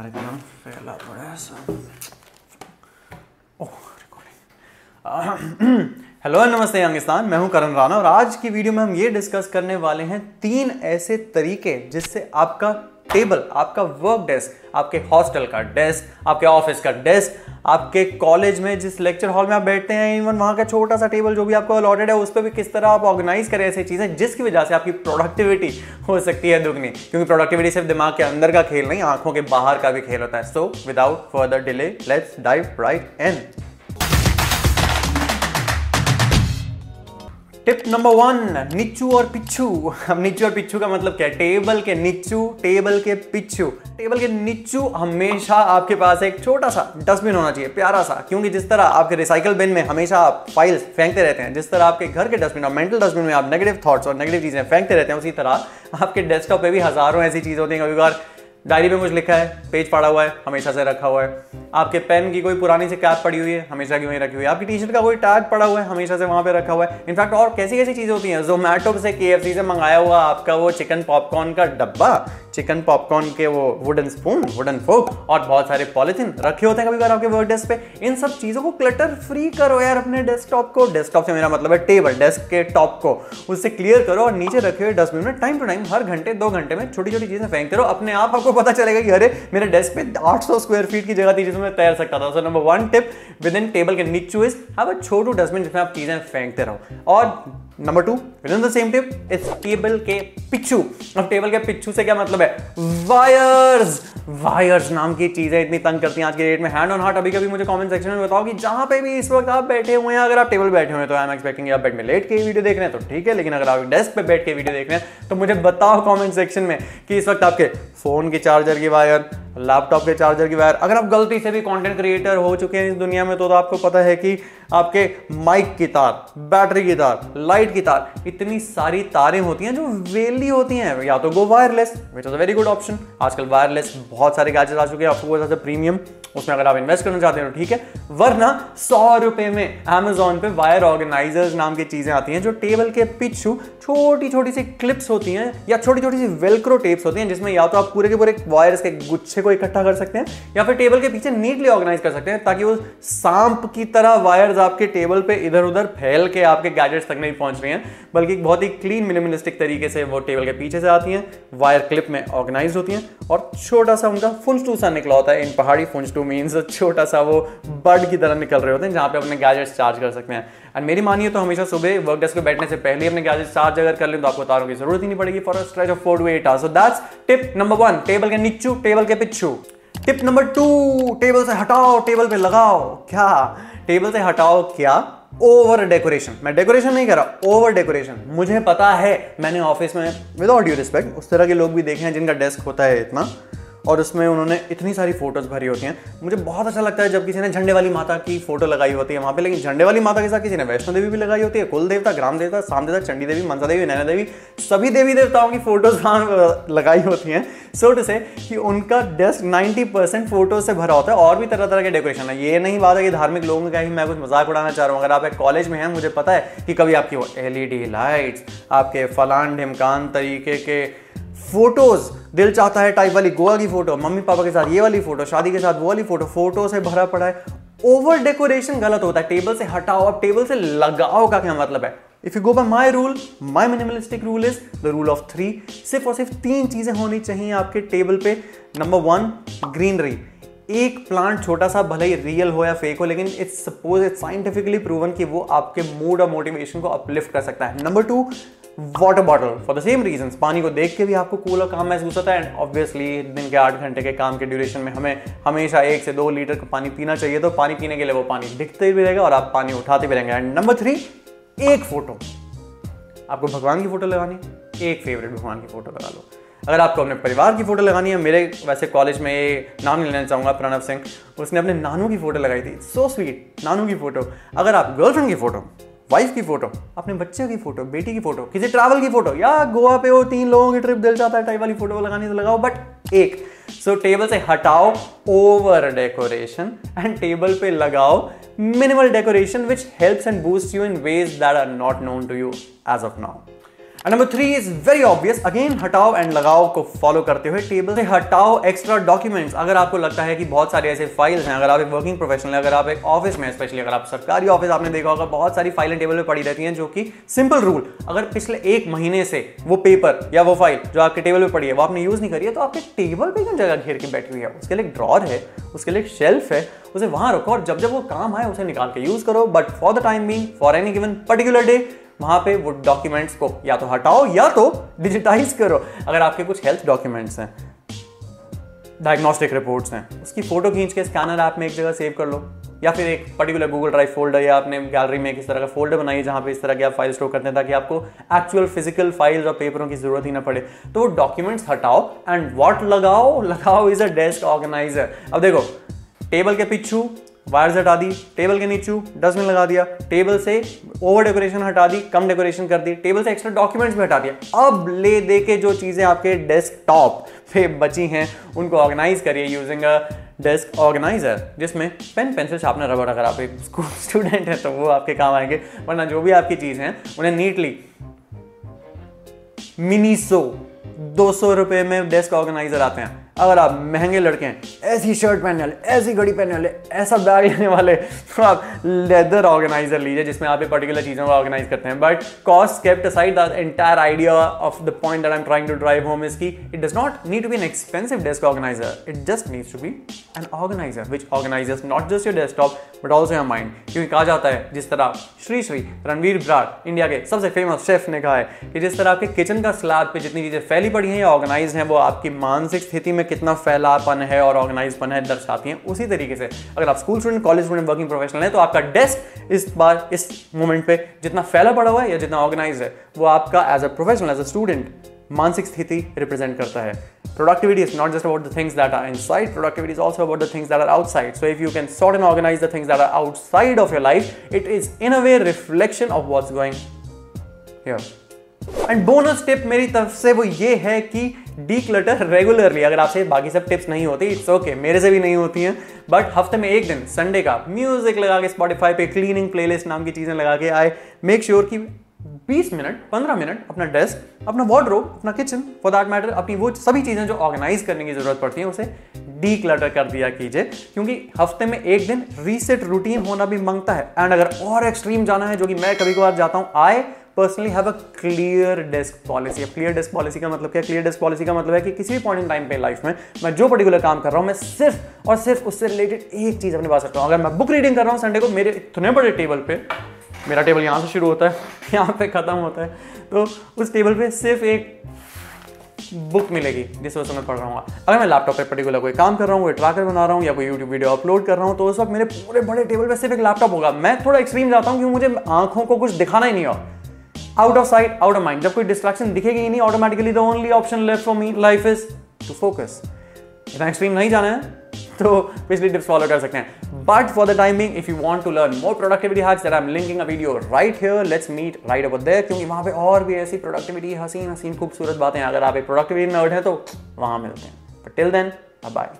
कार्यक्रम फैला पड़ा है सब ओह रिकॉर्डिंग हेलो नमस्ते यंगिस्तान मैं हूँ करण राणा और आज की वीडियो में हम ये डिस्कस करने वाले हैं तीन ऐसे तरीके जिससे आपका टेबल आपका वर्क डेस्क आपके हॉस्टल का डेस्क आपके ऑफ़िस का डेस्क आपके कॉलेज में जिस लेक्चर हॉल में आप बैठते हैं इवन वहाँ का छोटा सा टेबल जो भी आपको अलॉटेड है, उस पर भी किस तरह आप ऑर्गेनाइज करें ऐसी चीज़ें, जिसकी वजह से आपकी प्रोडक्टिविटी हो सकती है दुगनी। क्योंकि प्रोडक्टिविटी सिर्फ़ दिमाग के अंदर का खेल नहीं, आँखों के बाहर का भी खेल होता है। So without further delay let's dive right and tip number one निच्चू और पिच्छू अब निच्चू और पिच्छू का मतलब क्या है? टेबल के निच्चू टेबल के पिच्छू टेबल के निच्चू हमेशा आपके पास एक छोटा सा डस्टबिन होना चाहिए, प्यारा सा। क्योंकि जिस तरह आपके रिसाइकल बिन में हमेशा आप फाइल्स फेंकते रहते हैं, जिस तरह आपके घर के डस्टबिन और मेंटल डस्टबिन में आप नेगेटिव थॉट्स और नेगेटिव चीज़ें फेंकते रहते हैं, उसी तरह आपके डेस्कटॉप पे भी हज़ारों ऐसी चीज़ होती हैं। कभी बार डायरी पे कुछ लिखा है, पेज पड़ा हुआ है, हमेशा से रखा हुआ है। आपके पेन की कोई पुरानी से कैप पड़ी हुई है, हमेशा की वहीं रखी हुई है। आपकी टी शर्ट का कोई टैग पड़ा हुआ है, हमेशा से वहाँ पे रखा हुआ है। इनफैक्ट और कैसी कैसी चीज़ें होती हैं? जोमेटो से के से मंगाया हुआ आपका वो चिकन पॉपकॉर्न का डब्बा। चिकन पॉपकॉर्न के वो वुडन स्पून वुडन फोक और बहुत सारे पॉलिथिन रखे होते हैं कभी बार आपके वर्क डेस्क पे। इन सब चीज़ों को क्लटर फ्री करो यार अपने डेस्कटॉप को। डेस्कटॉप से मेरा मतलब है टेबल डेस्क के टॉप को। उससे क्लियर करो और नीचे रखे हुए डस्टबिन में टाइम टू टाइम हर घंटे, दो घंटे में छोटी छोटी चीज़ें फेंकते रहो अपने आप आपको पता चलेगा कि अरे, मेरे डेस्क पे 800 स्क्वायर फीट की जगह थी जिसमें मैं तैर सकता था। So number one tip within table के नीचू इज़ हैव अ छोटू डस्टबिन जिसमें आप चीज़ें फेंकते रहो। और number two within the same tip it's table के पिच्छू अब टेबल के पिच्छू से क्या मतलब है वायर्स वायर्स नाम की चीज़ें इतनी तंग करती हैं आज के डेट में हैंड ऑन हार्ट अभी कभी मुझे कमेंट सेक्शन में बताओ कि जहाँ पे भी इस वक्त आप बैठे हुए हैं अगर आप टेबल बैठे हुए हैं तो आई एम एक्सपेक्टिंग आप बेड में लेट के वीडियो देख रहे हैं तो ठीक है लेकिन अगर आप डेस्क पे बैठ के वीडियो देख रहे हैं तो मुझे बताओ कॉमेंट सेक्शन में कि इस वक्त आपके फ़ोन के चार्जर की वायर लैपटॉप के चार्जर की वायर अगर आप गलती से भी कंटेंट क्रिएटर हो चुके हैं इस दुनिया में तो, तो आपको पता है कि आपके माइक की तार बैटरी की तार लाइट की तार इतनी सारी तारें होती हैं जो वेली होती हैं। या तो go wireless which is a very good option आजकल वायरलेस बहुत सारे गैजेट आ चुके हैं आपको प्रीमियम उसमें अगर आप इन्वेस्ट करना चाहते हैं तो ठीक है। वरना सौ रुपए में अमेजोन पे वायर ऑर्गेनाइजर्स नाम की चीज़ें आती हैं जो टेबल के पिछू छोटी छोटी सी क्लिप्स होती हैं या छोटी छोटी सी वेलक्रो टेप्स होती हैं जिसमें या तो आप पूरे के पूरे वायर्स के गुच्छे को इकट्ठा कर सकते हैं या फिर टेबल के पीछे नीटली ऑर्गेनाइज कर सकते हैं ताकि वो सांप की तरह वायर्स आपके टेबल पे इधर उधर फैल के आपके गैजेट्स तक नहीं पहुँच रही हैं, बल्कि बहुत ही क्लीन मिनिमलिस्टिक तरीके से वो टेबल के पीछे से आती हैं वायर क्लिप में ऑर्गेनाइज होती हैं और छोटा सा उनका फुंजटू सा निकला होता है, इन पहाड़ी फुंजटू मीन्स छोटा सा वो बर्ड की तरह निकल रहे होते हैं जहाँ पे अपने गैजेट्स चार्ज कर सकते हैं। एंड मेरी मानिए तो हमेशा सुबह वर्क डेस्क पे बैठने से पहले अपने गैजेट चार्ज अगर कर लें तो आपको तारों की ज़रूरत ही नहीं पड़ेगी for a stretch of four to eight hours so that's tip number one table के नीचू टेबल के पिछू टिप नंबर टू टेबल से हटाओ टेबल पे लगाओ. क्या? टेबल से हटाओ क्या? ओवर डेकोरेशन मैं डेकोरेशन नहीं कर रहा ओवर डेकोरेशन मुझे पता है, मैंने ऑफ़िस में विदाउट ड्यू रिस्पेक्ट उस तरह के लोग भी देखे हैं जिनका डेस्क होता है इतना. और उसमें उन्होंने इतनी सारी फ़ोटोज़ भरी होती हैं। मुझे बहुत अच्छा लगता है जब किसी ने झंडे वाली माता की फ़ोटो लगाई होती है वहाँ पे। लेकिन झंडे वाली माता के साथ किसी ने वैष्णो देवी भी लगाई होती है कुल देवता ग्राम देवता, साम देवता, चंडी देवी, मनसा देवी, नैना देवी, सभी देवी देवताओं की फ़ोटोज़ वहाँ लगाई होती हैं। सो टू से कि उनका डेस्क नाइन्टी परसेंट फ़ोटोज़ से भरा होता है और भी तरह तरह के डेकोरेशन है। ये नहीं बात है कि धार्मिक लोगों का ही मैं कुछ मज़ाक उड़ाना चाह रहा हूँ। अगर आप एक कॉलेज में हैं, मुझे पता है कि कभी आपकी वो एलईडी लाइट्स आपके फलान ढिमकान तरीके के फ़ोटोज़। दिल चाहता है टाइप वाली गोवा की फ़ोटो मम्मी पापा के साथ ये वाली फ़ोटो, शादी के साथ वो वाली फ़ोटो फ़ोटो से भरा पड़ा है। ओवर डेकोरेशन गलत होता है। टेबल से हटाओ, अब टेबल से लगाओ का क्या मतलब है? If you go by my rule my minimalistic rule is the rule of three सिर्फ़ और सिर्फ़ तीन चीज़ें होनी चाहिए आपके टेबल पे। नंबर वन ग्रीनरी एक प्लांट छोटा सा, भले ही रियल हो या फेक हो, लेकिन it's suppose it's scientifically proven कि वो आपके मूड और मोटिवेशन को अपलिफ्ट कर सकता है। Number two water bottle for the same reason पानी को देख के भी आपको कूल और काम महसूस होता है। एंड ऑब्वियसली दिन के आठ घंटे के काम के ड्यूरेशन में हमें हमेशा एक से दो लीटर का पानी पीना चाहिए। तो पानी पीने के लिए वो पानी दिखते भी रहेगा और आप पानी उठाते भी रहेंगे। एंड नंबर थ्री एक फ़ोटो आपको भगवान की फ़ोटो लगानी एक फेवरेट भगवान की फ़ोटो लगा लो। अगर आपको अपने परिवार की फ़ोटो लगानी है, मेरे वैसे कॉलेज में ये नाम लेना चाहूँगा, प्रणव सिंह, उसने अपने नानू की फ़ोटो लगाई थी। सो स्वीट नानू की फ़ोटो अगर आप गर्लफ्रेंड की फ़ोटो वाइफ की फ़ोटो अपने बच्चे की फ़ोटो बेटी की फ़ोटो किसी ट्रैवल की फ़ोटो या गोवा पे वो तीन लोगों की ट्रिप दिल जाता है टाइप वाली फ़ोटो लगानी तो लगाओ बट एक। सो so, टेबल से हटाओ ओवर डेकोरेशन एंड टेबल पे लगाओ minimal decoration which helps and boost you in ways that are not known to you as of now number three is very obvious again हटाओ and लगाओ को follow करते हुए table से हटाओ extra documents अगर आपको लगता है कि बहुत सारे ऐसे फाइल्स हैं, अगर आप एक वर्किंग प्रोफेशनल अगर आप एक ऑफ़िस में स्पेशली अगर आप सरकारी ऑफ़िस आपने देखा होगा, बहुत सारी फाइलें टेबल पे पड़ी रहती हैं जो कि सिंपल रूल अगर पिछले एक महीने से वो पेपर या वो फ़ाइल जो आपके टेबल पे पड़ी है, वो आपने यूज़ नहीं करी है तो आपके टेबल पर क्यों जगह घेर के बैठी हुई है? उसके लिए एक ड्रॉर है, उसके लिए एक शेल्फ है, उसे वहाँ रखो और जब जब वो काम आए, उसे निकाल के यूज़ करो. But for the time being for any given particular day वहाँ पे वो डॉक्यूमेंट्स को या तो हटाओ या तो डिजिटाइज करो। अगर आपके कुछ हेल्थ डॉक्यूमेंट्स हैं डायग्नोस्टिक रिपोर्ट्स हैं, उसकी फ़ोटो खींच के स्कैनर ऐप में एक जगह सेव कर लो। या फिर एक पर्टिकुलर गूगल ड्राइव फोल्डर या आपने गैलरी में इस तरह का फोल्डर बनाइए जहाँ पे इस तरह के आप फ़ाइल स्टोर करते हैं ताकि आपको एक्चुअल फ़िज़िकल फाइल्स और पेपरों की ज़रूरत ही ना पड़े। तो डॉक्यूमेंट्स हटाओ एंड वॉट लगाओ लगाओ इज़ अ डेस्क ऑर्गेनाइजर अब देखो टेबल के पिछू वायर्स हटा दी, टेबल के नीचे डस्टबिन लगा दिया, टेबल से ओवर डेकोरेशन हटा दी, कम डेकोरेशन कर दी, टेबल से एक्स्ट्रा डॉक्यूमेंट्स भी हटा दिया। अब ले दे के जो चीज़ें आपके डेस्कटॉप पे बची हैं, उनको ऑर्गेनाइज करिए यूजिंग अ डेस्क ऑर्गेनाइजर जिसमें पेन पेंसिल शार्पनर रबड़ अगर आप एक स्कूल स्टूडेंट हैं तो वो आपके काम आएँगे, वरना जो भी आपकी चीज़ हैं, उन्हें नीटली मिनीसो दो सौ रुपए में डेस्क ऑर्गेनाइजर आते हैं। अगर आप महँगे लड़के हैं, ऐसी शर्ट पहनने वाले, ऐसी घड़ी पहनने वाले, ऐसा बैग लेने वाले तो आप लेदर ऑर्गेनाइजर लीजिए, जिसमें आप पर्टिकुलर चीज़ों को ऑर्गेनाइज करते हैं। But cost kept aside the entire idea of the point that I am trying to drive home is की it does not need to be an expensive desk organiser it just needs to be an organiser which organisers not just your desktop but also your mind क्योंकि कहा जाता है, जिस तरह Shri Shri Ranveer ब्राट, India के सबसे famous chef ने कहा है कि जिस तरह आपके किचन का स्लैब पे जितनी चीज़ें फैली पड़ी हैं या ऑर्गेनाइज हैं, वो आपकी मानसिक स्थिति में कितना फैलापन है और ऑर्गेनाइजपन है दर्शाती हैं उसी तरीके से। अगर आप school student college student working professional हैं तो आपका डेस्क इस बार, इस मोमेंट पे जितना फैला पड़ा हुआ है या जितना ऑर्गेनाइज है, वो आपका as a professional as a student मानसिक स्थिति रिप्रेजेंट करता है। Productivity is not just about the things that are inside productivity is also about the things that are outside so if you can sort and organise the things that are outside of your life it is in a way reflection of what's going and bonus tip मेरी तरफ़ से वो ये है कि D clutter regularly अगर आपसे बाकी सब टिप्स नहीं होती इट्स ओके okay, मेरे से भी नहीं होती हैं बट हफ़्ते में एक दिन संडे का म्यूज़िक लगा के स्पॉटिफाई पे क्लीनिंग प्लेलिस्ट नाम की चीज़ें लगा के आए मेक श्योर कि 20 मिनट 15 मिनट अपना डेस्क अपना वार्डरोब अपना किचन फॉर दैट मैटर अपनी वो सभी चीज़ें जो ऑर्गेनाइज करने की ज़रूरत पड़ती है उसे डी क्लटर कर दिया कीजिए क्योंकि हफ़्ते में एक दिन रीसेट रूटीन होना भी माँगता है एंड अगर और एक्सट्रीम जाना है जो कि मैं कभी कभार जाता हूँ I personally have a clear desk policy clear desk policy का मतलब क्या? क्लियर डेस्क पॉलिसी का मतलब है कि किसी भी पॉइंट इन टाइम पे लाइफ में मैं जो पर्टिकुलर काम कर रहा हूँ, मैं सिर्फ़ और सिर्फ़ उससे रिलेटेड एक चीज़ अपने पास रखता हूँ। अगर मैं बुक रीडिंग कर रहा हूँ संडे को, मेरे इतने बड़े टेबल पे, मेरा टेबल यहाँ से शुरू होता है, यहाँ पे ख़त्म होता है तो उस टेबल पे सिर्फ़ एक बुक मिलेगी जिस वजह से मैं पढ़ रहा हूँ। अगर मैं लैपटॉप पे पर्टिकुलर कोई काम कर रहा हूँ, कोई ट्रैकर बना रहा हूँ या कोई यूट्यूब वीडियो अपलोड कर रहा हूँ तो उस वक्त मेरे पूरे बड़े टेबल पे सिर्फ़ एक लैपटॉप होगा। मैं थोड़ा एक्सट्रीम जाता हूँ क्योंकि मुझे आँखों को कुछ दिखाना ही नहीं हो। Out of sight out of mind जब कोई डिस्ट्रैक्शन दिखेगी ही नहीं automatically the only option left for me life is to focus इतना एक्सट्रीम नहीं जाना है तो पिछली टिप्स फॉलो कर सकते हैं. But for the timing if you want to learn more productivity hacks I am linking a video right here let's meet right about there क्योंकि वहाँ पे और भी ऐसी प्रोडक्टिविटी हसीन हसीन, खूबसूरत बातें अगर आप एक प्रोडक्टिविटी नर्ड हैं तो वहाँ मिलते हैं। Till then bye